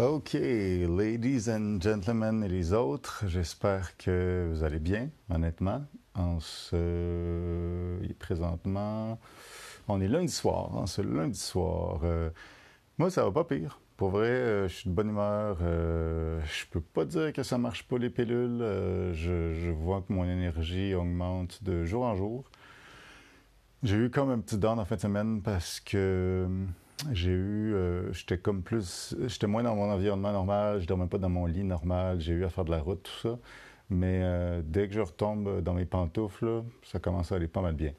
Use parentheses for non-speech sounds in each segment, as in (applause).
OK, ladies and gentlemen et les autres, j'espère que vous allez bien, honnêtement. En ce... Présentement, on est lundi soir, en ce lundi soir. Euh, moi, ça va pas pire. Pour vrai, euh, je suis de bonne humeur. Euh, je peux pas dire que ça marche pas les pilules. Je, vois que mon énergie augmente de jour en jour. J'ai eu comme un petit down en fin de semaine parce que j'ai eu, euh, j'étais comme plus, j'étais moins dans mon environnement normal, je dormais pas dans mon lit normal, j'ai eu à faire de la route, tout ça. Mais euh, dès que je retombe dans mes pantoufles, ça commence à aller pas mal bien.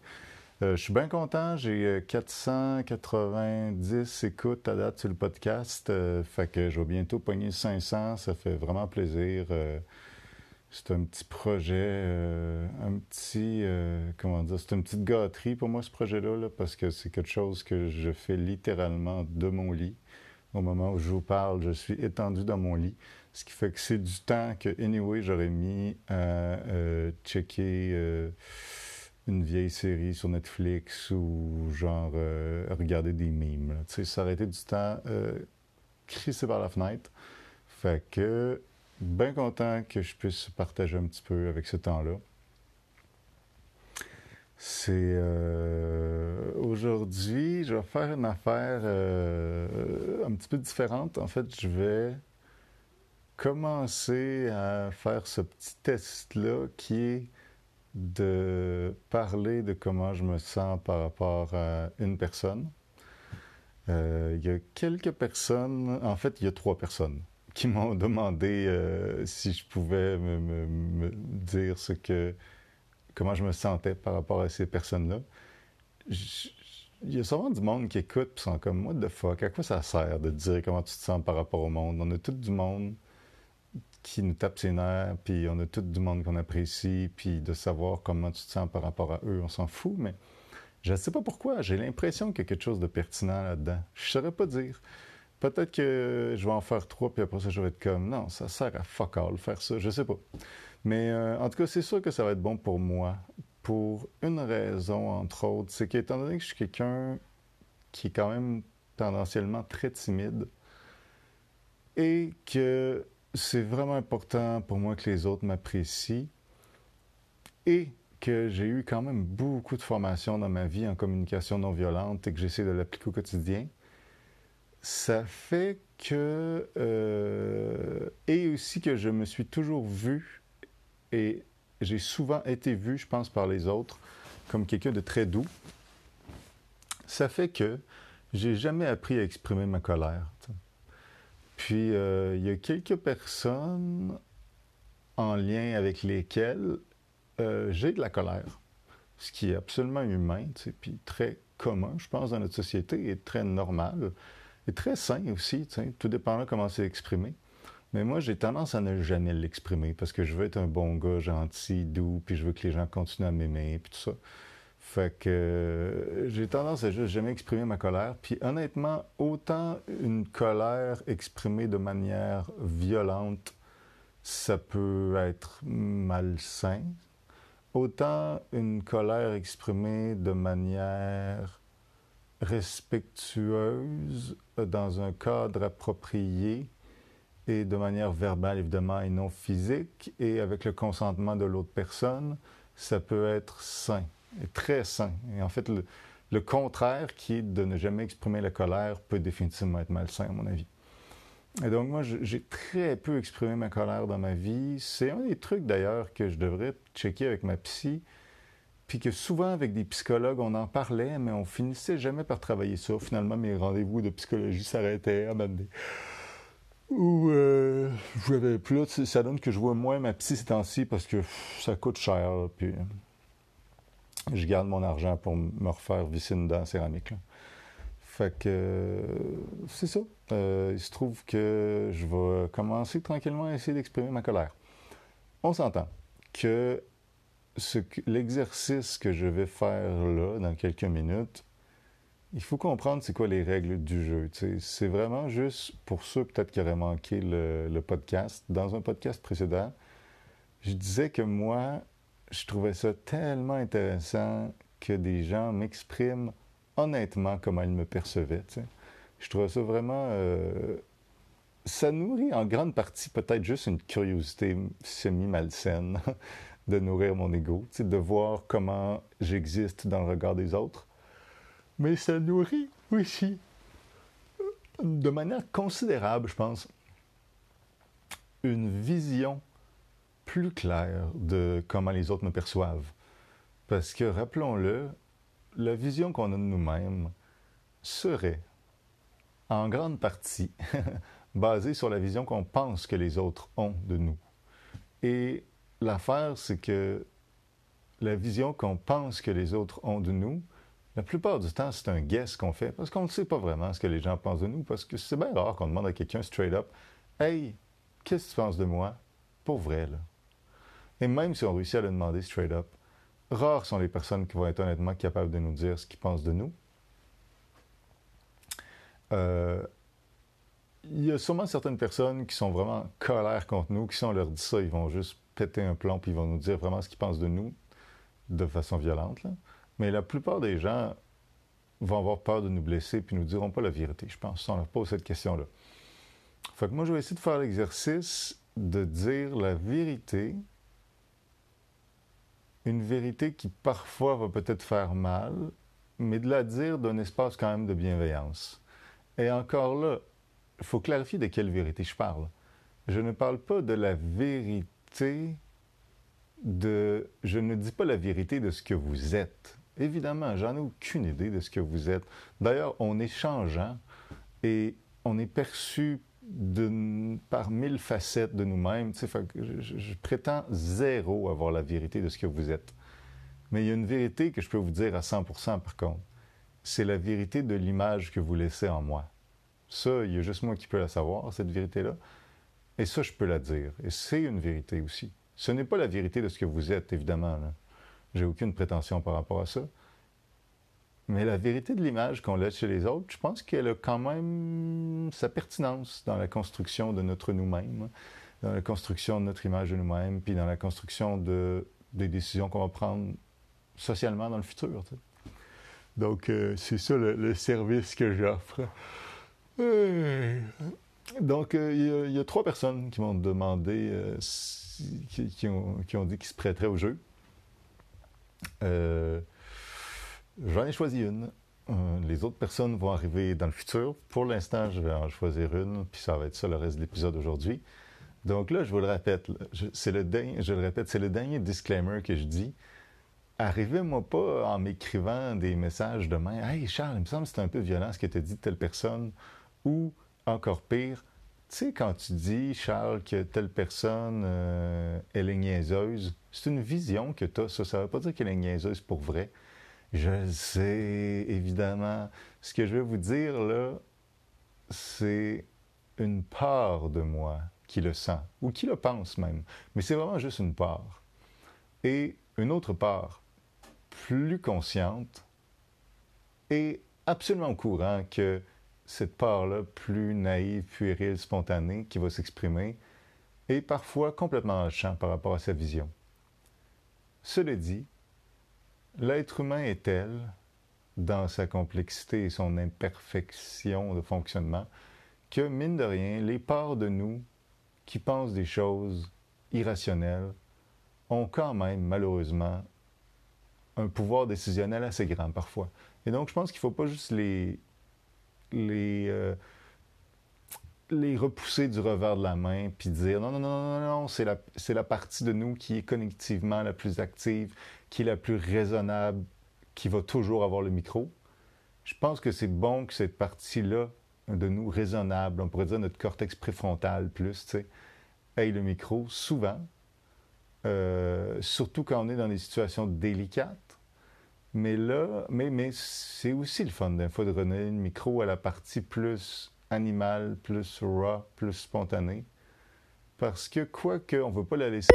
Euh, je suis bien content, j'ai 490 écoutes à date sur le podcast, fait que je vais bientôt pogner 500, ça fait vraiment plaisir c'est un petit projet, euh, un petit, euh, comment dire, c'est une petite gâterie pour moi ce projet-là, parce que c'est quelque chose que je fais littéralement de mon lit. Au moment où je vous parle, je suis étendu dans mon lit, ce qui fait que c'est du temps que, anyway, j'aurais mis à euh, checker une vieille série sur Netflix ou genre regarder des mimes. Tu sais, ça aurait été du temps crissé par la fenêtre. Fait que bien content que je puisse partager un petit peu avec ce temps-là. C'est euh, aujourd'hui, je vais faire une affaire euh, un petit peu différente. En fait, je vais commencer à faire ce petit test-là qui est de parler de comment je me sens par rapport à une personne. Euh, il y a quelques personnes, en fait, il y a trois personnes qui m'ont demandé euh, si je pouvais me, dire ce que comment je me sentais par rapport à ces personnes-là. Il y a souvent du monde qui écoute et sont comme What the fuck, à quoi ça sert de dire comment tu te sens par rapport au monde? On a tout du monde qui nous tape ses nerfs, puis on a tout du monde qu'on apprécie, puis de savoir comment tu te sens par rapport à eux, on s'en fout, mais je ne sais pas pourquoi, j'ai l'impression qu'il y a quelque chose de pertinent là-dedans. Je ne saurais pas dire. Peut-être que je vais en faire trois, puis après ça, je vais être comme, non, ça sert à fuck all faire ça, je sais pas. Mais euh, en tout cas, c'est sûr que ça va être bon pour moi. Pour une raison, entre autres, c'est qu'étant donné que je suis quelqu'un qui est quand même tendanciellement très timide, et que c'est vraiment important pour moi que les autres m'apprécient, et que j'ai eu quand même beaucoup de formations dans ma vie en communication non violente et que j'essaie de l'appliquer au quotidien, ça fait que... Euh, et aussi que je me suis toujours vu, et j'ai souvent été vu, je pense, par les autres, comme quelqu'un de très doux. Ça fait que j'ai jamais appris à exprimer ma colère. Puis, euh, il y a quelques personnes en lien avec lesquelles euh, j'ai de la colère, ce qui est absolument humain, puis très commun, je pense, dans notre société, et très normal est très sain aussi, tout dépend de comment c'est exprimé. Mais moi, j'ai tendance à ne jamais l'exprimer parce que je veux être un bon gars, gentil, doux, puis je veux que les gens continuent à m'aimer, puis tout ça. Fait que euh, j'ai tendance à juste jamais exprimer ma colère. Puis honnêtement, autant une colère exprimée de manière violente, ça peut être malsain, autant une colère exprimée de manière respectueuse dans un cadre approprié et de manière verbale évidemment et non physique et avec le consentement de l'autre personne, ça peut être sain, et très sain. Et en fait, le, le, contraire qui est de ne jamais exprimer la colère peut définitivement être malsain à mon avis. Et donc moi, j'ai très peu exprimé ma colère dans ma vie. C'est un des trucs d'ailleurs que je devrais checker avec ma psy puis que souvent, avec des psychologues, on en parlait, mais on finissait jamais par travailler ça. Finalement, mes rendez-vous de psychologie s'arrêtaient à un Ou euh, j'avais plus ça donne que je vois moins ma psy ces temps-ci parce que ça coûte cher. puis je garde mon argent pour me refaire visser une dent céramique. Fait que c'est ça. Euh, il se trouve que je vais commencer tranquillement à essayer d'exprimer ma colère. On s'entend que l'exercice que je vais faire là, dans quelques minutes, il faut comprendre c'est quoi les règles du jeu. C'est vraiment juste pour ceux peut-être qui auraient manqué le, podcast. Dans un podcast précédent, je disais que moi, je trouvais ça tellement intéressant que des gens m'expriment honnêtement comment ils me percevaient. Je trouvais ça vraiment euh, ça nourrit en grande partie peut-être juste une curiosité semi-malsaine (laughs) de nourrir mon ego, de voir comment j'existe dans le regard des autres. Mais ça nourrit aussi, de manière considérable, je pense, une vision plus claire de comment les autres me perçoivent. Parce que, rappelons-le, la vision qu'on a de nous-mêmes serait, en grande partie, (laughs) basée sur la vision qu'on pense que les autres ont de nous. Et l'affaire, c'est que la vision qu'on pense que les autres ont de nous, la plupart du temps, c'est un guess qu'on fait parce qu'on ne sait pas vraiment ce que les gens pensent de nous, parce que c'est bien rare qu'on demande à quelqu'un straight up Hey, qu'est-ce que tu penses de moi Pour vrai, là. Et même si on réussit à le demander straight up, rares sont les personnes qui vont être honnêtement capables de nous dire ce qu'ils pensent de nous. Euh, il y a sûrement certaines personnes qui sont vraiment colère contre nous, qui si on leur dit ça, ils vont juste péter un plomb puis ils vont nous dire vraiment ce qu'ils pensent de nous de façon violente. Mais la plupart des gens vont avoir peur de nous blesser puis nous diront pas la vérité, je pense, si on leur pose cette question-là. Fait que moi, je vais essayer de faire l'exercice de dire la vérité, une vérité qui parfois va peut-être faire mal, mais de la dire d'un espace quand même de bienveillance. Et encore là, il faut clarifier de quelle vérité je parle. Je ne parle pas de la vérité de... Je ne dis pas la vérité de ce que vous êtes. Évidemment, j'en ai aucune idée de ce que vous êtes. D'ailleurs, on est changeant et on est perçu par mille facettes de nous-mêmes. Je, je, prétends zéro avoir la vérité de ce que vous êtes. Mais il y a une vérité que je peux vous dire à 100% par contre. C'est la vérité de l'image que vous laissez en moi. Ça, il y a juste moi qui peux la savoir, cette vérité-là. Et ça, je peux la dire. Et c'est une vérité aussi. Ce n'est pas la vérité de ce que vous êtes, évidemment. J'ai aucune prétention par rapport à ça. Mais la vérité de l'image qu'on laisse chez les autres, je pense qu'elle a quand même sa pertinence dans la construction de notre nous-mêmes, dans la construction de notre image de nous-mêmes, puis dans la construction de, des décisions qu'on va prendre socialement dans le futur. Donc, euh, c'est ça le service que j'offre. Donc, euh, il y, a trois personnes qui m'ont demandé, euh, qui, ont, dit qu'ils se prêteraient au jeu. Euh, j'en ai choisi une. les autres personnes vont arriver dans le futur. Pour l'instant, je vais en choisir une, puis ça va être ça le reste de l'épisode aujourd'hui. Donc là, je vous le répète, c'est le je le répète, c'est le dernier disclaimer que je dis. Arrivez-moi pas en m'écrivant des messages demain. Hey Charles, il me semble que c'est un peu violent ce que tu dit de telle personne. Ou encore pire, tu sais, quand tu dis, Charles, que telle personne, euh, elle est niaiseuse, c'est une vision que tu as. Ça ne veut pas dire qu'elle est niaiseuse pour vrai. Je sais, évidemment. Ce que je vais vous dire, là, c'est une part de moi qui le sent, ou qui le pense même. Mais c'est vraiment juste une part. Et une autre part, plus consciente, et absolument au courant que cette part-là plus naïve, puérile, spontanée qui va s'exprimer est parfois complètement en par rapport à sa vision. Cela dit, l'être humain est tel, dans sa complexité et son imperfection de fonctionnement, que, mine de rien, les parts de nous qui pensent des choses irrationnelles ont quand même, malheureusement, un pouvoir décisionnel assez grand parfois. Et donc, je pense qu'il ne faut pas juste les, les, euh, les repousser du revers de la main, puis dire non, non, non, non, non, c'est la, la partie de nous qui est connectivement la plus active, qui est la plus raisonnable, qui va toujours avoir le micro. Je pense que c'est bon que cette partie-là de nous raisonnable, on pourrait dire notre cortex préfrontal plus, tu ait le micro souvent, euh, surtout quand on est dans des situations délicates mais là, mais, mais c'est aussi le fun d'un de redonner le micro à la partie plus animale, plus raw, plus spontanée. Parce que, quoique, on ne veut pas la laisser.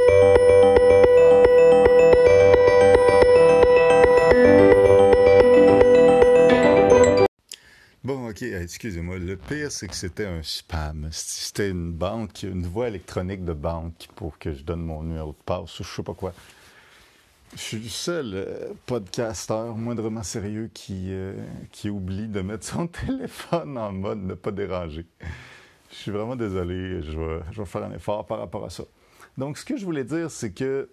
Bon, ok, excusez-moi. Le pire, c'est que c'était un spam. C'était une banque, une voie électronique de banque pour que je donne mon numéro de passe ou je sais pas quoi. Je suis le seul euh, podcasteur moindrement sérieux qui, euh, qui oublie de mettre son (laughs) téléphone en mode ne pas déranger. Je suis vraiment désolé. Je vais, je vais faire un effort par rapport à ça. Donc, ce que je voulais dire, c'est que,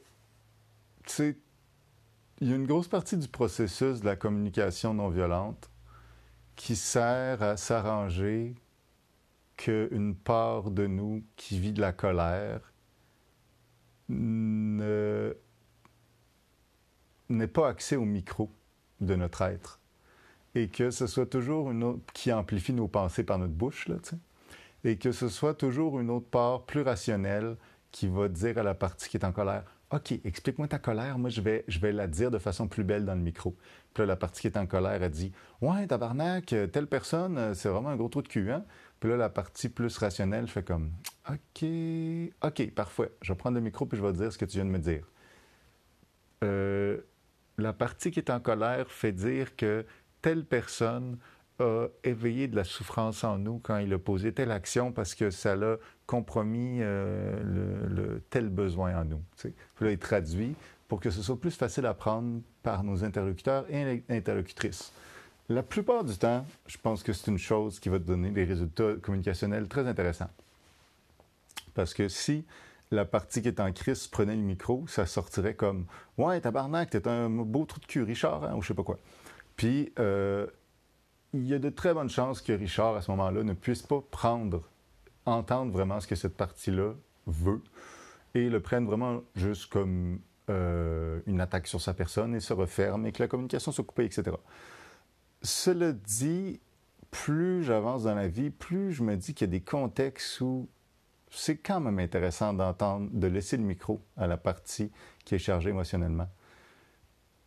tu sais, il y a une grosse partie du processus de la communication non violente qui sert à s'arranger qu'une part de nous qui vit de la colère n'ait pas accès au micro de notre être. Et que ce soit toujours une autre qui amplifie nos pensées par notre bouche, là, et que ce soit toujours une autre part plus rationnelle qui va dire à la partie qui est en colère OK, explique-moi ta colère. Moi, je vais, je vais la dire de façon plus belle dans le micro. Puis là, la partie qui est en colère, elle dit Ouais, tabarnak, telle personne, c'est vraiment un gros trou de cul, hein? Puis là, la partie plus rationnelle fait comme OK, OK, parfait. Je vais prendre le micro puis je vais dire ce que tu viens de me dire. Euh, la partie qui est en colère fait dire que telle personne a éveillé de la souffrance en nous quand il a posé telle action parce que ça l'a compromis euh, le, tel besoin en nous. Puis là, il traduit pour que ce soit plus facile à prendre par nos interlocuteurs et interlocutrices. La plupart du temps, je pense que c'est une chose qui va te donner des résultats communicationnels très intéressants. Parce que si la partie qui est en crise prenait le micro, ça sortirait comme Ouais, tabarnak, t'es un beau trou de cul, Richard, hein, ou je sais pas quoi. Puis, euh, il y a de très bonnes chances que Richard, à ce moment-là, ne puisse pas prendre, entendre vraiment ce que cette partie-là veut et le prenne vraiment juste comme euh, une attaque sur sa personne et se referme et que la communication soit coupée, etc. Cela dit, plus j'avance dans la vie, plus je me dis qu'il y a des contextes où c'est quand même intéressant d'entendre, de laisser le micro à la partie qui est chargée émotionnellement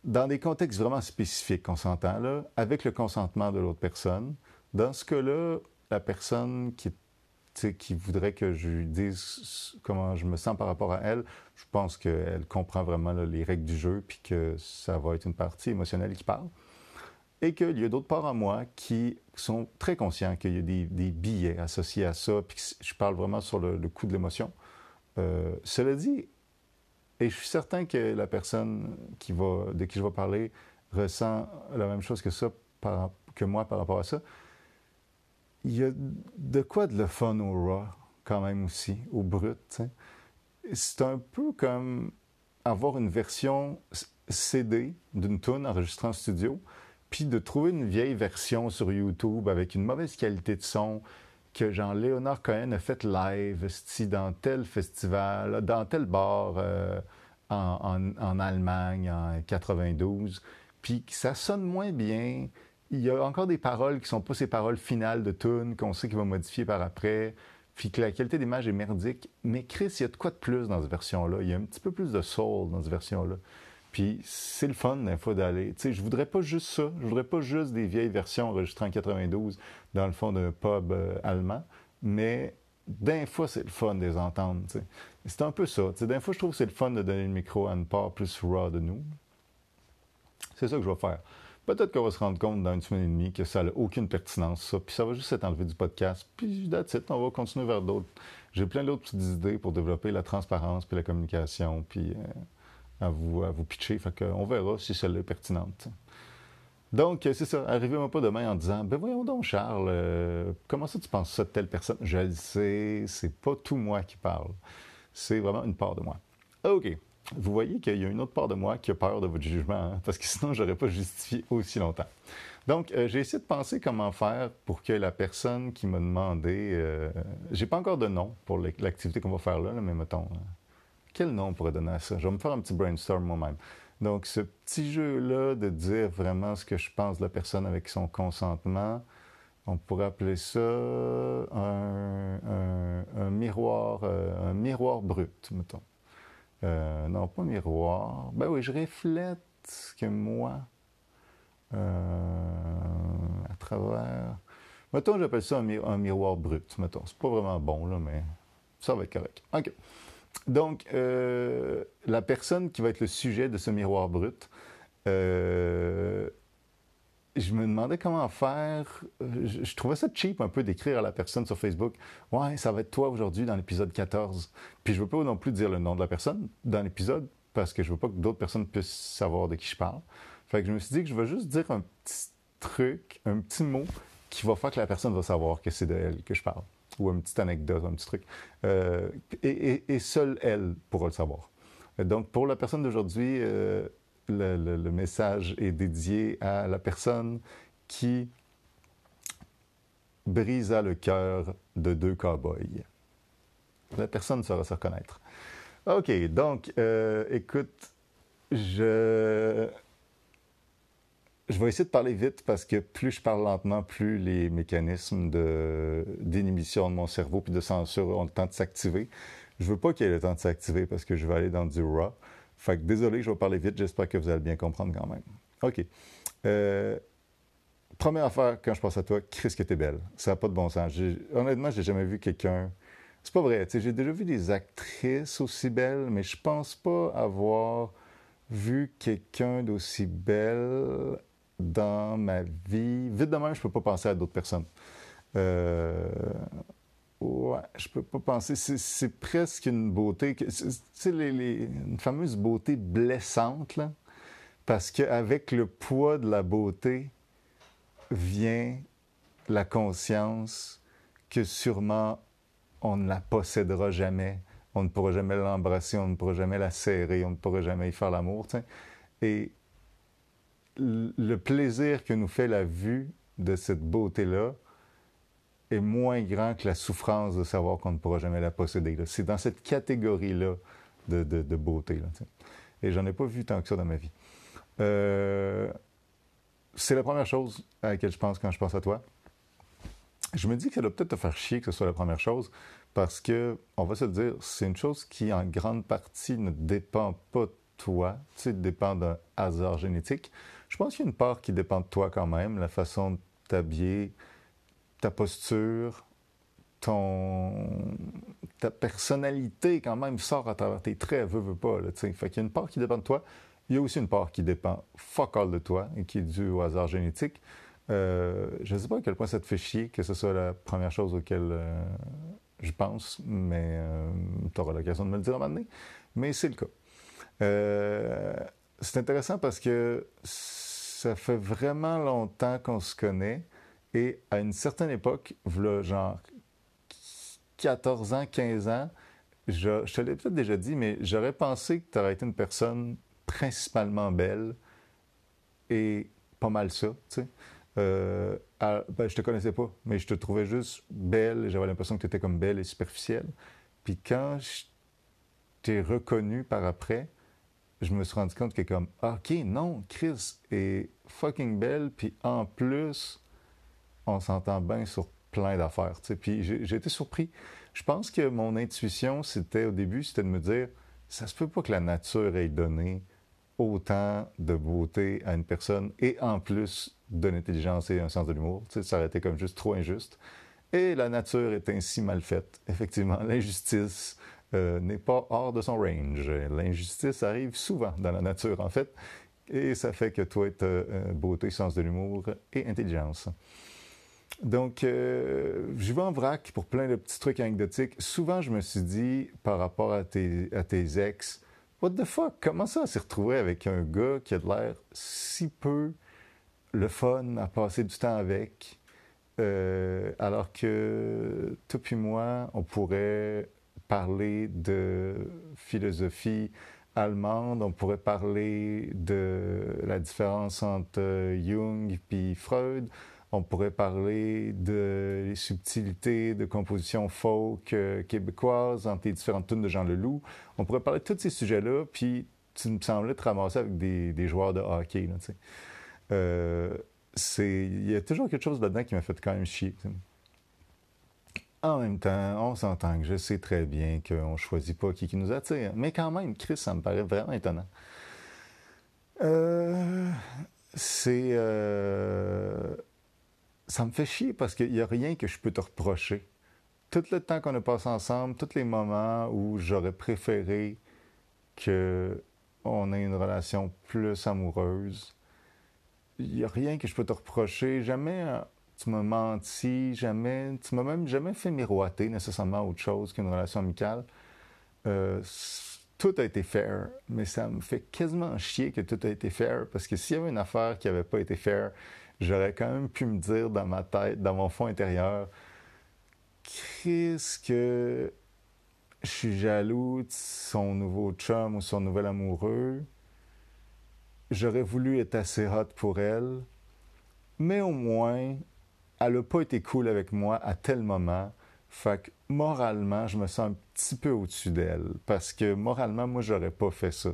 dans des contextes vraiment spécifiques, on s'entend là, avec le consentement de l'autre personne. Dans ce cas-là, la personne qui, voudrait que je lui dise comment je me sens par rapport à elle, je pense qu'elle comprend vraiment les règles du jeu, puis que ça va être une partie émotionnelle qui parle. Et qu'il y a d'autres parts en moi qui sont très conscients qu'il y a des, billets associés à ça, puis je parle vraiment sur le, coup de l'émotion. Euh, cela dit, et je suis certain que la personne de qui je vais parler ressent la même chose que ça, que moi par rapport à ça. Il y a de quoi de le fun au raw, quand même aussi, au brut. C'est un peu comme avoir une version CD d'une tune enregistrée en studio, puis de trouver une vieille version sur YouTube avec une mauvaise qualité de son que Jean-Léonard Cohen a fait live dans tel festival, dans tel bar euh, en, Allemagne en 92, puis ça sonne moins bien. Il y a encore des paroles qui sont pas ces paroles finales de tune qu'on sait qu'il va modifier par après, puis que la qualité d'image est merdique. Mais Chris, il y a de quoi de plus dans cette version-là. Il y a un petit peu plus de soul dans cette version-là. Puis c'est le fun des fois d'aller. Tu sais, je voudrais pas juste ça. Je voudrais pas juste des vieilles versions enregistrées en 92 dans le fond d'un pub euh, allemand, mais d'un fois c'est le fun de les entendre. C'est un peu ça. D'un fois je trouve que c'est le fun de donner le micro à une part plus raw de nous. C'est ça que je vais faire. Peut-être qu'on va se rendre compte dans une semaine et demie que ça n'a aucune pertinence, ça. Puis ça va juste être enlevé du podcast. Puis that's on va continuer vers d'autres. J'ai plein d'autres petites idées pour développer la transparence puis la communication. Puis. Euh, à vous, pitcher. Fait verra si celle-là est pertinente. Donc, c'est ça. Arrivez-moi pas demain en disant Ben voyons donc, Charles, euh, comment ça tu penses ça de telle personne? Je le sais, c'est pas tout moi qui parle. C'est vraiment une part de moi. OK. Vous voyez qu'il y a une autre part de moi qui a peur de votre jugement, hein, parce que sinon, j'aurais pas justifié aussi longtemps. Donc, euh, j'ai essayé de penser comment faire pour que la personne qui m'a demandé. Euh, j'ai pas encore de nom pour l'activité qu'on va faire là, mais mettons. Quel nom on pourrait donner à ça? Je vais me faire un petit brainstorm moi-même. Donc, ce petit jeu-là de dire vraiment ce que je pense de la personne avec son consentement, on pourrait appeler ça un, miroir, euh, un miroir brut, mettons. Euh, non, pas miroir. Ben oui, je reflète ce que moi, euh, à travers. Mettons, j'appelle ça un, miroir brut, mettons. C'est pas vraiment bon, là, mais ça va être correct. OK. Donc, euh, la personne qui va être le sujet de ce miroir brut, euh, je me demandais comment faire. Je, trouvais ça cheap un peu d'écrire à la personne sur Facebook Ouais, ça va être toi aujourd'hui dans l'épisode 14. Puis je veux pas non plus dire le nom de la personne dans l'épisode parce que je veux pas que d'autres personnes puissent savoir de qui je parle. Fait que je me suis dit que je vais juste dire un petit truc, un petit mot qui va faire que la personne va savoir que c'est de elle que je parle. Ou une petite anecdote, un petit truc. Euh, et, seule elle pourra le savoir. Donc, pour la personne d'aujourd'hui, euh, le, message est dédié à la personne qui brisa le cœur de deux cow-boys. La personne saura se reconnaître. OK, donc, euh, écoute, je je vais essayer de parler vite parce que plus je parle lentement, plus les mécanismes d'inhibition de, mon cerveau puis de censure ont le temps de s'activer. Je veux pas qu'il ait le temps de s'activer parce que je vais aller dans du raw. Fait désolé, je vais parler vite. J'espère que vous allez bien comprendre quand même. OK. Euh, première affaire, quand je pense à toi, Chris, que t'es belle. Ça n'a pas de bon sens. Honnêtement, j'ai jamais vu quelqu'un. C'est pas vrai. J'ai déjà vu des actrices aussi belles, mais je pense pas avoir vu quelqu'un d'aussi belle dans ma vie. Vite de même, je peux pas penser à d'autres personnes. Euh, ouais, je peux pas penser. C'est presque une beauté. C'est les, une fameuse beauté blessante, là. Parce qu'avec le poids de la beauté vient la conscience que sûrement on ne la possédera jamais. On ne pourra jamais l'embrasser, on ne pourra jamais la serrer, on ne pourra jamais y faire l'amour. Et le plaisir que nous fait la vue de cette beauté-là est moins grand que la souffrance de savoir qu'on ne pourra jamais la posséder. C'est dans cette catégorie-là de, beauté. Là, et j'en ai pas vu tant que ça dans ma vie. Euh, c'est la première chose à laquelle je pense quand je pense à toi. Je me dis que ça doit peut-être te faire chier que ce soit la première chose, parce que, on va se dire, c'est une chose qui, en grande partie, ne dépend pas de toi, tu sais, dépend d'un hasard génétique. Je pense qu'il y a une part qui dépend de toi quand même, la façon de t'habiller, ta posture, ton... ta personnalité quand même sort à travers tes traits, veut, veut pas. Là, fait qu'il y a une part qui dépend de toi. Il y a aussi une part qui dépend fuck all de toi et qui est due au hasard génétique. Euh, je ne sais pas à quel point ça te fait chier que ce soit la première chose auquel euh, je pense, mais euh, tu auras l'occasion de me le dire à un moment donné. Mais c'est le cas. c'est intéressant parce que ça fait vraiment longtemps qu'on se connaît. Et à une certaine époque, genre 14 ans, 15 ans, je, te l'ai peut-être déjà dit, mais j'aurais pensé que tu aurais été une personne principalement belle et pas mal ça, tu sais. Euh, ben, je te connaissais pas, mais je te trouvais juste belle. J'avais l'impression que tu étais comme belle et superficielle. Puis quand je t'ai reconnu par après, je me suis rendu compte que comme, ah, OK, non, Chris est fucking belle, puis en plus, on s'entend bien sur plein d'affaires. Puis j'ai été surpris. Je pense que mon intuition, c'était au début, c'était de me dire, ça se peut pas que la nature ait donné autant de beauté à une personne et en plus de l'intelligence et un sens de l'humour. Ça aurait été comme juste trop injuste. Et la nature est ainsi mal faite. Effectivement, l'injustice euh, n'est pas hors de son range. L'injustice arrive souvent dans la nature, en fait, et ça fait que toi, tu as euh, beauté, sens de l'humour et intelligence. Donc, euh, je vais en vrac pour plein de petits trucs anecdotiques. Souvent, je me suis dit, par rapport à tes, ex, What the fuck? Comment ça s'est retrouvé avec un gars qui a de l'air si peu le fun à passer du temps avec, alors que toi puis moi, on pourrait parler de philosophie allemande, on pourrait parler de la différence entre Jung et Freud, on pourrait parler de les subtilités de composition folk euh, québécoise entre les différentes tunes de Jean Leloup. On pourrait parler de tous ces sujets-là, puis tu me semblais te ramasser avec des, joueurs de hockey. Euh, il y a toujours quelque chose là-dedans qui m'a fait quand même chier. En même temps, on s'entend que je sais très bien qu'on ne choisit pas qui, nous attire. Mais quand même, Chris, ça me paraît vraiment étonnant. Euh, c'est. Euh, ça me fait chier parce qu'il n'y a rien que je peux te reprocher. Tout le temps qu'on a passé ensemble, tous les moments où j'aurais préféré qu'on ait une relation plus amoureuse, il n'y a rien que je peux te reprocher. Jamais tu m'as menti, jamais, tu m'as même jamais fait miroiter nécessairement autre chose qu'une relation amicale. Euh, tout a été fair, mais ça me fait quasiment chier que tout a été fair, parce que s'il y avait une affaire qui n'avait pas été fair, j'aurais quand même pu me dire dans ma tête, dans mon fond intérieur, Chris que je suis jaloux de son nouveau chum ou son nouvel amoureux. J'aurais voulu être assez hot pour elle, mais au moins, elle n'a pas été cool avec moi à tel moment. Fait que moralement, je me sens un petit peu au-dessus d'elle parce que moralement, moi, j'aurais pas fait ça.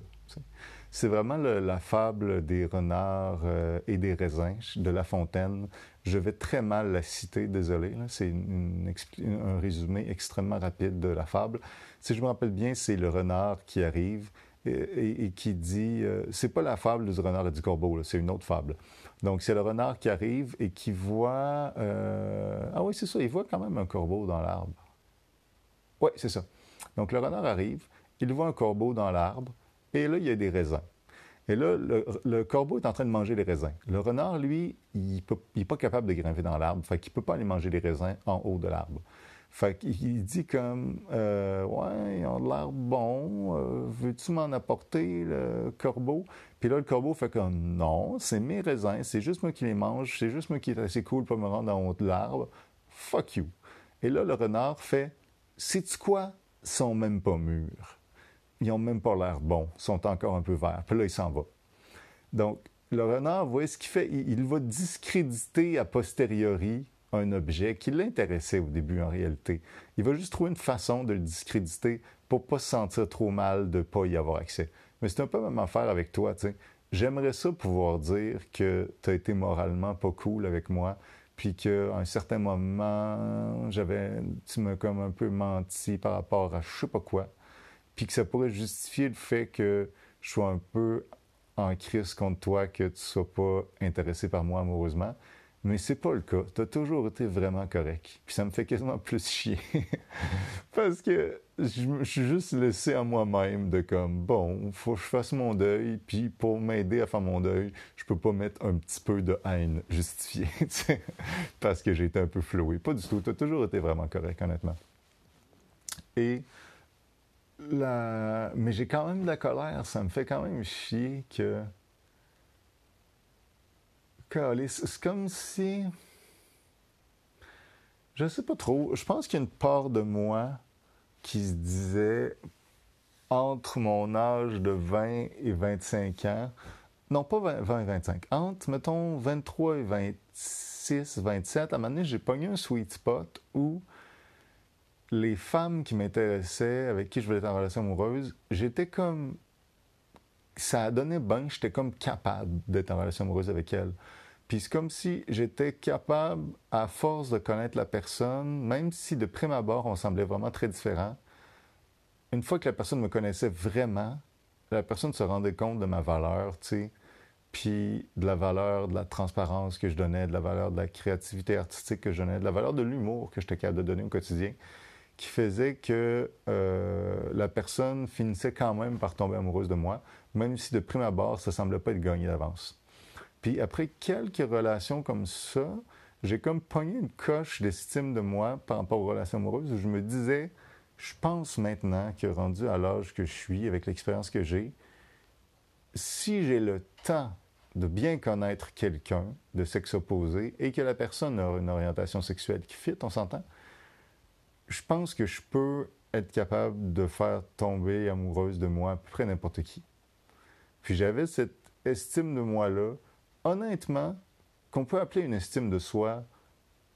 C'est vraiment la fable des renards euh, et des raisins de La Fontaine. Je vais très mal la citer, désolé. C'est un résumé extrêmement rapide de la fable. Si je me rappelle bien, c'est le renard qui arrive et, qui dit... Euh, c'est pas la fable du renard et du corbeau, c'est une autre fable. Donc, c'est le renard qui arrive et qui voit... Euh, ah oui, c'est ça, il voit quand même un corbeau dans l'arbre. Oui, c'est ça. Donc, le renard arrive, il voit un corbeau dans l'arbre, et là, il y a des raisins. Et là, le, corbeau est en train de manger les raisins. Le renard, lui, il n'est pas capable de grimper dans l'arbre, fait qu'il peut pas aller manger les raisins en haut de l'arbre. Fait qu'il dit comme euh, Ouais, ils ont l'air bon, euh, veux-tu m'en apporter, le corbeau? Puis là, le corbeau fait comme Non, c'est mes raisins, c'est juste moi qui les mange, c'est juste moi qui est assez cool pour me rendre en haut de l'arbre. Fuck you. Et là, le renard fait Sais-tu quoi? Ils sont même pas mûrs ils n'ont même pas l'air bons, sont encore un peu verts. Puis là, il s'en va. Donc, le renard, vous voyez ce qu'il fait? Il, va discréditer a posteriori un objet qui l'intéressait au début en réalité. Il va juste trouver une façon de le discréditer pour pas se sentir trop mal de pas y avoir accès. Mais c'est un peu même affaire avec toi, tu. J'aimerais ça pouvoir dire que tu as été moralement pas cool avec moi, puis qu'à un certain moment, j'avais, tu m'as comme un peu menti par rapport à je sais pas quoi puis que ça pourrait justifier le fait que je sois un peu en crise contre toi, que tu sois pas intéressé par moi amoureusement. Mais c'est pas le cas. Tu as toujours été vraiment correct. Puis ça me fait quasiment plus chier. (laughs) Parce que je me suis juste laissé à moi-même de comme, bon, faut que je fasse mon deuil. Puis pour m'aider à faire mon deuil, je peux pas mettre un petit peu de haine justifiée. (laughs) Parce que j'ai été un peu floué. Pas du tout. Tu as toujours été vraiment correct, honnêtement. Et mais j'ai quand même de la colère. Ça me fait quand même chier que. C'est comme si. Je sais pas trop. Je pense qu'il y a une part de moi qui se disait entre mon âge de 20 et 25 ans, non pas 20, et 25, entre, mettons, 23 et 26, 27, à un moment donné, j'ai pogné un sweet spot où les femmes qui m'intéressaient, avec qui je voulais être en relation amoureuse, j'étais comme. Ça a donné ben, j'étais comme capable d'être en relation amoureuse avec elles. Puis c'est comme si j'étais capable, à force de connaître la personne, même si de prime abord on semblait vraiment très différents, une fois que la personne me connaissait vraiment, la personne se rendait compte de ma valeur, tu sais, puis de la valeur de la transparence que je donnais, de la valeur de la créativité artistique que je donnais, de la valeur de l'humour que j'étais capable de donner au quotidien qui faisait que euh, la personne finissait quand même par tomber amoureuse de moi, même si de prime abord, ça semblait pas être gagné d'avance. Puis après quelques relations comme ça, j'ai comme pogné une coche d'estime de moi par rapport aux relations amoureuses où je me disais, je pense maintenant que rendu à l'âge que je suis, avec l'expérience que j'ai, si j'ai le temps de bien connaître quelqu'un de sexe opposé et que la personne a une orientation sexuelle qui fit, on s'entend, je pense que je peux être capable de faire tomber amoureuse de moi à peu près n'importe qui. Puis j'avais cette estime de moi-là, honnêtement, qu'on peut appeler une estime de soi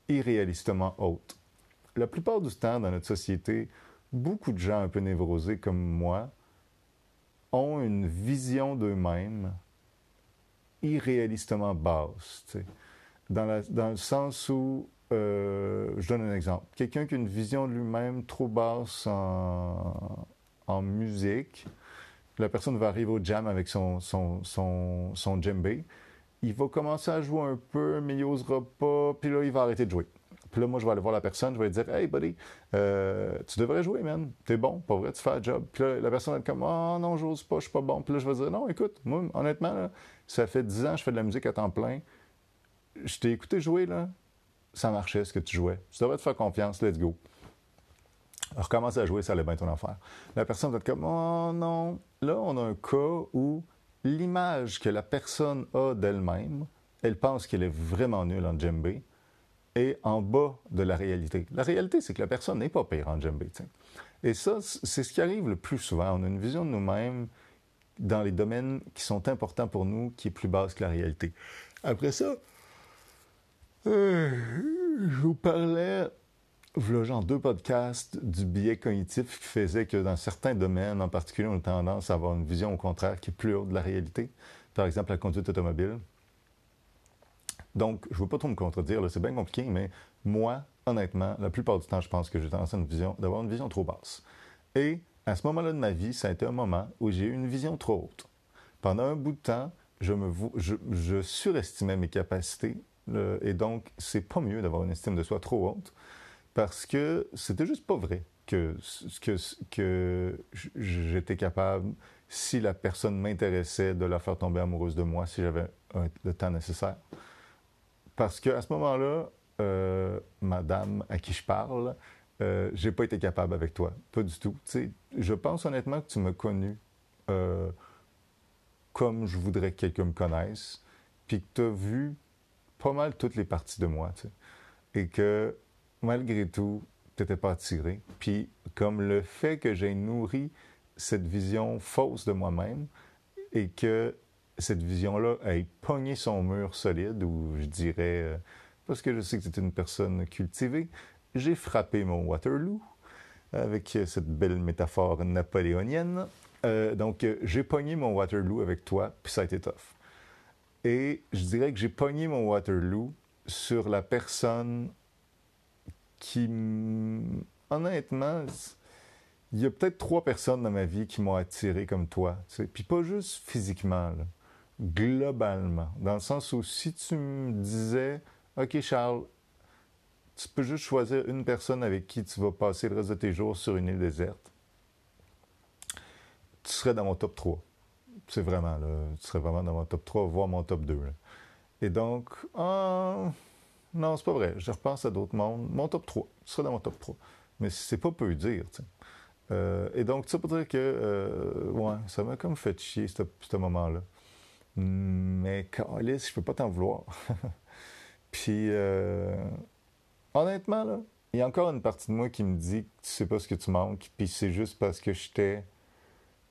irréalistement haute. La plupart du temps, dans notre société, beaucoup de gens un peu névrosés comme moi ont une vision d'eux-mêmes irréalistement basse. Dans, le sens où euh, je donne un exemple. Quelqu'un qui a une vision de lui-même trop basse en, musique, la personne va arriver au jam avec son, son, son, son. Il va commencer à jouer un peu, mais il n'osera pas, puis là, il va arrêter de jouer. Puis là, moi, je vais aller voir la personne, je vais lui dire Hey, buddy, euh, tu devrais jouer, man. T'es bon, pas vrai, tu fais le job. Puis là, la personne va être comme Oh non, j'ose pas, je suis pas bon. Puis là, je vais dire Non, écoute, moi, honnêtement, ça fait 10 ans que je fais de la musique à temps plein. Je t'ai écouté jouer, là ça marchait ce que tu jouais. Tu devrais te faire confiance, let's go. Alors, commence à jouer, ça allait bien ton affaire. La personne va être comme, oh non. Là, on a un cas où l'image que la personne a d'elle-même, elle pense qu'elle est vraiment nulle en djembé, est en bas de la réalité. La réalité, c'est que la personne n'est pas pire en djembé. Et ça, c'est ce qui arrive le plus souvent. On a une vision de nous-mêmes dans les domaines qui sont importants pour nous qui est plus basse que la réalité. Après ça, euh, je vous parlais, genre deux podcasts, du biais cognitif qui faisait que dans certains domaines, en particulier, on a tendance à avoir une vision au contraire qui est plus haute de la réalité. Par exemple, la conduite automobile. Donc, je ne veux pas trop me contredire, c'est bien compliqué, mais moi, honnêtement, la plupart du temps, je pense que j'ai tendance à une vision, d'avoir une vision trop basse. Et à ce moment-là de ma vie, ça a été un moment où j'ai eu une vision trop haute. Pendant un bout de temps, je, me, je, surestimais mes capacités, et donc, c'est pas mieux d'avoir une estime de soi trop haute, parce que c'était juste pas vrai que, que, que j'étais capable, si la personne m'intéressait, de la faire tomber amoureuse de moi, si j'avais le temps nécessaire. Parce qu'à ce moment-là, euh, madame à qui je parle, euh, j'ai pas été capable avec toi. Pas du tout. je pense honnêtement que tu m'as connu euh, comme je voudrais que quelqu'un me connaisse, puis que tu as vu pas mal toutes les parties de moi, et que malgré tout, tu n'étais pas attiré. Puis comme le fait que j'ai nourri cette vision fausse de moi-même et que cette vision-là ait pogné son mur solide, ou je dirais, euh, parce que je sais que tu es une personne cultivée, j'ai frappé mon Waterloo avec cette belle métaphore napoléonienne. Euh, donc, euh, j'ai pogné mon Waterloo avec toi, puis ça a été. Et je dirais que j'ai pogné mon Waterloo sur la personne qui, honnêtement, il y a peut-être trois personnes dans ma vie qui m'ont attiré comme toi. Puis pas juste physiquement, globalement. Dans le sens où si tu me disais, OK, Charles, tu peux juste choisir une personne avec qui tu vas passer le reste de tes jours sur une île déserte, tu serais dans mon top 3. C'est vraiment, tu serais vraiment dans mon top 3, voire mon top 2. Et donc, ah, non, c'est pas vrai. Je repense à d'autres mondes. Mon top 3, tu serais dans mon top 3. Mais c'est pas peu dire. Euh, et donc, ça pour dire que, euh, ouais, ça m'a comme fait chier, ce moment-là. Mais, Alice, je peux pas t'en vouloir. (laughs) Puis, euh, honnêtement, là, il y a encore une partie de moi qui me dit que tu sais pas ce que tu manques, puis c'est juste parce que j'étais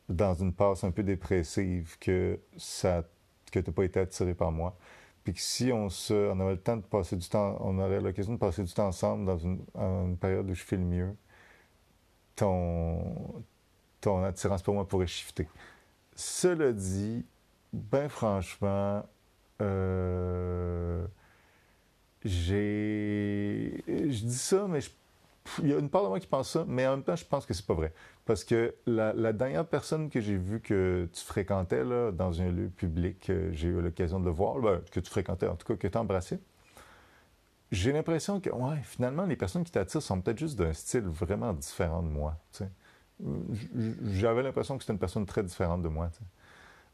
dans une passe un peu dépressive que ça que tu n'as pas été attiré par moi. Puis que si on se, on avait le temps de passer du temps, on aurait l'occasion de passer du temps ensemble dans une, période où je fais le mieux, ton, ton attirance pour moi pourrait shifter. Cela dit, ben franchement, euh, j'ai. Je dis ça, mais il y a une part de moi qui pense ça, mais en même temps, je pense que c'est pas vrai. Parce que la, dernière personne que j'ai vue que tu fréquentais là, dans un lieu public, j'ai eu l'occasion de le voir, ben, que tu fréquentais, en tout cas, que tu embrassais, j'ai l'impression que, ouais, finalement, les personnes qui t'attirent sont peut-être juste d'un style vraiment différent de moi. J'avais l'impression que c'était une personne très différente de moi.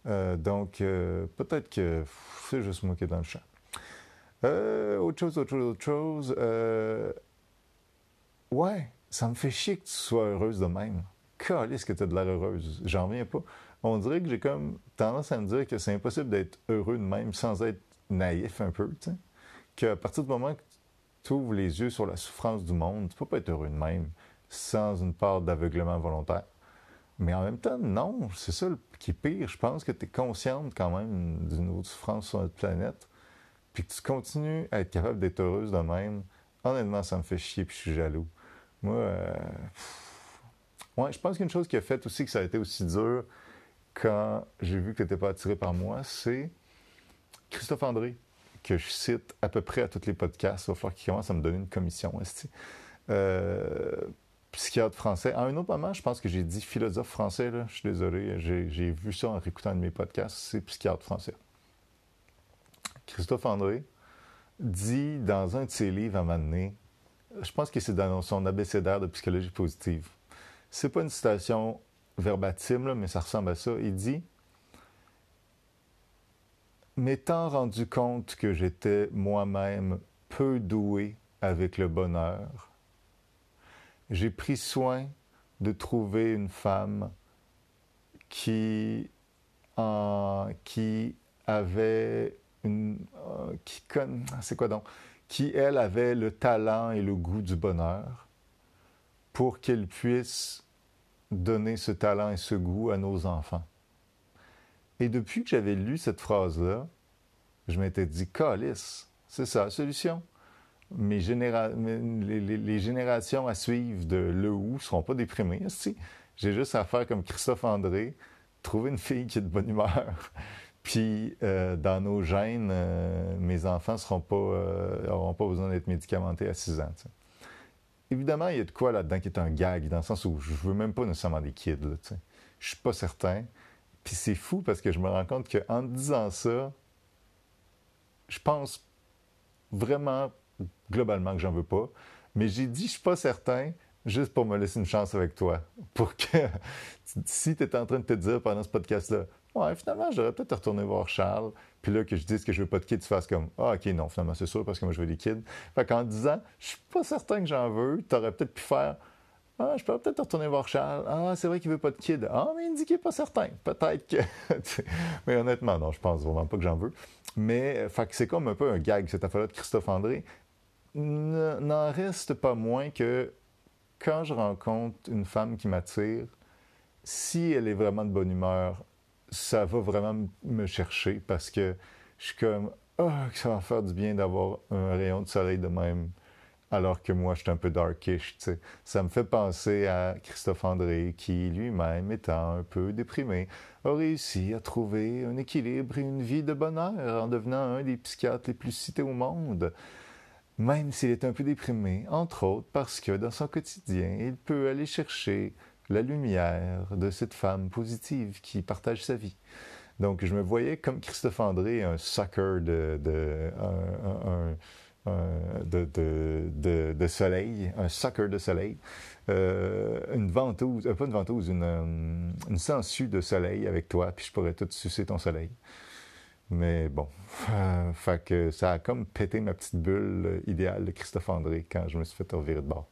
Euh, donc, euh, peut-être que c'est juste moi qui est dans le champ. Euh, autre chose, autre chose, autre chose. Ouais, ça me fait chier que tu sois heureuse de même. Calisse que tu as de l'air heureuse. J'en reviens pas. On dirait que j'ai comme tendance à me dire que c'est impossible d'être heureux de même sans être naïf un peu. Qu'à partir du moment que tu ouvres les yeux sur la souffrance du monde, tu peux pas être heureux de même sans une part d'aveuglement volontaire. Mais en même temps, non, c'est ça qui est pire. Je pense que tu es consciente quand même d'une autre souffrance sur notre planète puis que tu continues à être capable d'être heureuse de même, honnêtement, ça me fait chier, puis je suis jaloux. Moi, euh, ouais, je pense qu'une chose qui a fait aussi que ça a été aussi dur quand j'ai vu que tu n'étais pas attiré par moi, c'est Christophe André, que je cite à peu près à tous les podcasts. Il va falloir qu'il commence à me donner une commission. Euh, psychiatre français. À un autre moment, je pense que j'ai dit philosophe français. Je suis désolé, j'ai vu ça en réécoutant un de mes podcasts. C'est psychiatre français. Christophe André dit dans un de ses livres à un je pense que c'est dans son abécédaire de psychologie positive. C'est pas une citation verbatim, mais ça ressemble à ça. Il dit M'étant rendu compte que j'étais moi-même peu doué avec le bonheur, j'ai pris soin de trouver une femme qui, en, qui avait euh, qui c'est quoi donc? Qui, elle, avait le talent et le goût du bonheur pour qu'elle puisse donner ce talent et ce goût à nos enfants. Et depuis que j'avais lu cette phrase-là, je m'étais dit, calice, c'est ça la solution. Mes les, générations à suivre de Le Ou ne seront pas déprimées. J'ai juste à faire comme Christophe André, trouver une fille qui est de bonne humeur. Puis, euh, dans nos gènes, euh, mes enfants n'auront pas, euh, pas besoin d'être médicamentés à 6 ans. Évidemment, il y a de quoi là-dedans qui est un gag, dans le sens où je veux même pas nécessairement des kids. Je ne suis pas certain. Puis c'est fou parce que je me rends compte qu'en disant ça, je pense vraiment globalement que j'en veux pas. Mais j'ai dit, je suis pas certain, juste pour me laisser une chance avec toi. Pour que, (laughs) si tu es en train de te dire pendant ce podcast-là, ouais, finalement, j'aurais peut-être retourner voir Charles, puis là, que je dise que je veux pas de kids, tu fasses comme, ah, ok, non, finalement, c'est sûr, parce que moi, je veux des kids. Fait qu'en disant, je suis pas certain que j'en veux, tu aurais peut-être pu faire, ah, je peux peut-être retourner voir Charles. Ah, c'est vrai qu'il veut pas de kid. Ah, mais il dit qu'il n'est pas certain. Peut-être que. (laughs) mais honnêtement, non, je pense vraiment pas que j'en veux. Mais, fait c'est comme un peu un gag, cette affaire-là de Christophe André. N'en reste pas moins que quand je rencontre une femme qui m'attire, si elle est vraiment de bonne humeur, ça va vraiment me chercher parce que je suis comme, ah, oh, ça va faire du bien d'avoir un rayon de soleil de même alors que moi, je suis un peu darkish. sais. Ça me fait penser à Christophe André, qui lui-même, étant un peu déprimé, a réussi à trouver un équilibre et une vie de bonheur en devenant un des psychiatres les plus cités au monde. Même s'il est un peu déprimé, entre autres parce que dans son quotidien, il peut aller chercher la lumière de cette femme positive qui partage sa vie. Donc, je me voyais comme Christophe André, un sucker de, de un de, soleil, un sucker de soleil, euh, une ventouse, euh, pas une ventouse, une, euh, une sangsue de soleil avec toi, puis je pourrais tout sucer ton soleil. Mais bon, (laughs) ça a comme pété ma petite bulle idéale de Christophe André quand je me suis fait revirer de bord.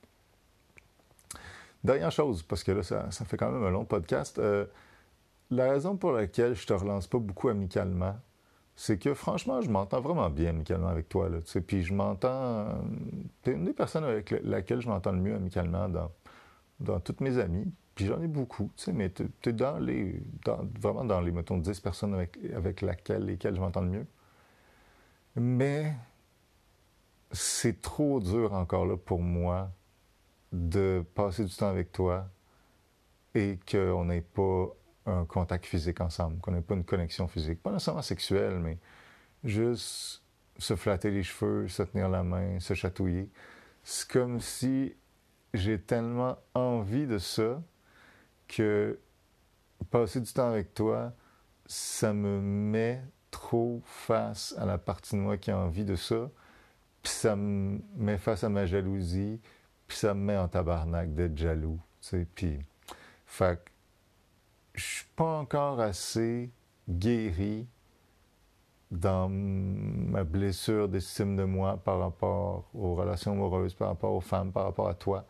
Dernière chose, parce que là, ça, fait quand même un long podcast. la raison pour laquelle je te relance pas beaucoup amicalement, c'est que franchement, je m'entends vraiment bien amicalement avec toi. Là, puis je m'entends. Tu es une des personnes avec laquelle je m'entends le mieux amicalement dans, dans toutes mes amies. Puis j'en ai beaucoup, tu sais, mais tu es dans les. vraiment dans les, mettons, 10 personnes avec, avec laquelle, lesquelles je m'entends le mieux. Mais c'est trop dur encore là pour moi de passer du temps avec toi et qu'on n'ait pas un contact physique ensemble, qu'on n'ait pas une connexion physique. Pas nécessairement sexuelle, mais juste se flatter les cheveux, se tenir la main, se chatouiller. C'est comme si j'ai tellement envie de ça que passer du temps avec toi, ça me met trop face à la partie de moi qui a envie de ça, puis ça me met face à ma jalousie, puis ça me met en tabarnak d'être jaloux, tu sais, puis... Fait je suis pas encore assez guéri dans ma blessure d'estime de moi par rapport aux relations amoureuses, par rapport aux femmes, par rapport à toi,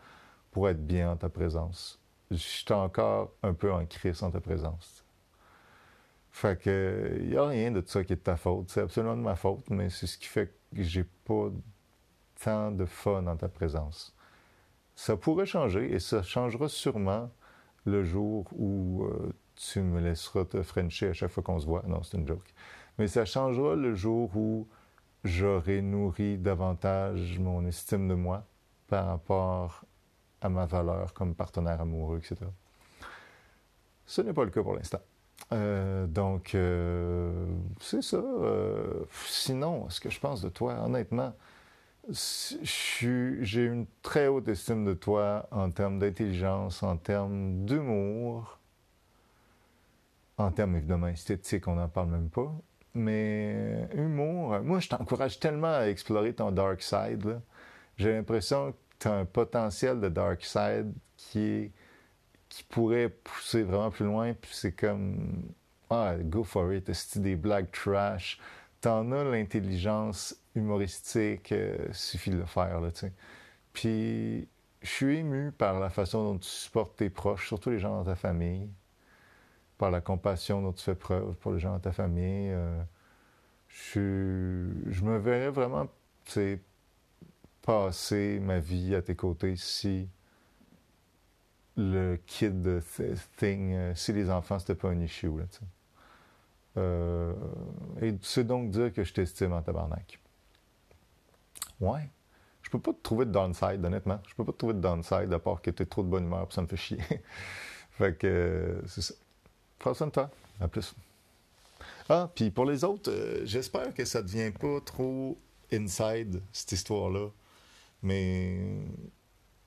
pour être bien en ta présence. Je suis encore un peu en crise en ta présence. Fait que, il n'y a rien de ça qui est de ta faute. C'est absolument de ma faute, mais c'est ce qui fait que j'ai pas tant de fun en ta présence. Ça pourrait changer et ça changera sûrement le jour où euh, tu me laisseras te frencher à chaque fois qu'on se voit. Non, c'est une joke. Mais ça changera le jour où j'aurai nourri davantage mon estime de moi par rapport à ma valeur comme partenaire amoureux, etc. Ce n'est pas le cas pour l'instant. Euh, donc, euh, c'est ça. sinon, ce que je pense de toi, honnêtement, j'ai une très haute estime de toi en termes d'intelligence, en termes d'humour, en termes évidemment esthétiques, on n'en parle même pas. Mais humour, moi je t'encourage tellement à explorer ton dark side. J'ai l'impression que tu as un potentiel de dark side qui, qui pourrait pousser vraiment plus loin. Puis c'est comme, ah, go for it, c'est des blagues trash. T'en as l'intelligence humoristique, euh, suffit de le faire, là, tu. Puis, je suis ému par la façon dont tu supportes tes proches, surtout les gens dans ta famille, par la compassion dont tu fais preuve pour les gens dans ta famille. Euh, je, me verrais vraiment, tu passer ma vie à tes côtés si le kid thing, euh, si les enfants, c'était pas un issue. Là, euh, et c'est donc dire que je t'estime en tabarnak. Ouais. Je peux pas te trouver de downside, honnêtement. Je peux pas te trouver de downside à part que tu es trop de bonne humeur, puis ça me fait chier. (laughs) fait que euh, c'est ça. Prends soin de toi. À plus. Ah, puis pour les autres, j'espère que ça devient pas trop inside, cette histoire-là. Mais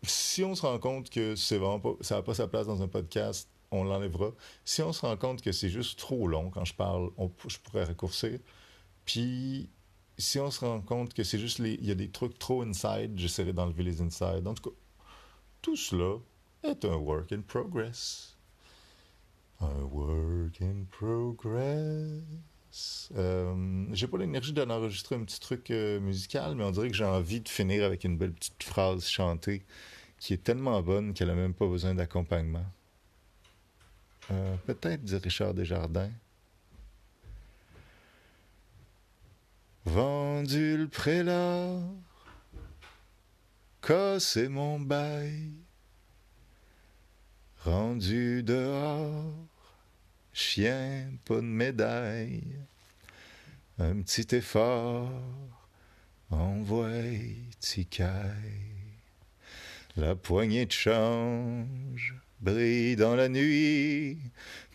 si on se rend compte que ça n'a pas sa place dans un podcast, on l'enlèvera. Si on se rend compte que c'est juste trop long quand je parle, je pourrais raccourcir. Puis si on se rend compte que c'est juste il y a des trucs trop inside, j'essaierai d'enlever les inside. En tout cas, tout cela est un work in progress. Un work in progress. Euh, j'ai pas l'énergie d'enregistrer un petit truc euh, musical, mais on dirait que j'ai envie de finir avec une belle petite phrase chantée qui est tellement bonne qu'elle a même pas besoin d'accompagnement. Euh, peut-être, dit Richard Desjardins. Vendu le prélat, cassé mon bail, rendu dehors chien, pas de médaille, un petit effort, envoie ticaille. La poignée de change brille dans la nuit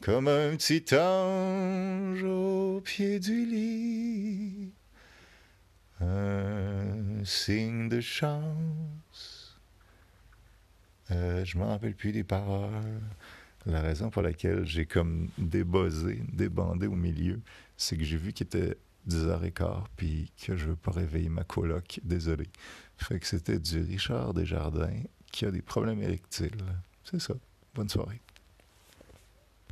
comme un petit ange au pied du lit. Un signe de chance. Euh, je m'en rappelle plus des paroles. La raison pour laquelle j'ai comme débossé, débandé au milieu, c'est que j'ai vu qu'il était 10h15 puis que je veux pas réveiller ma coloc. Désolé. Fait que c'était du Richard Desjardins qui a des problèmes érectiles. C'est ça. Bonne soirée.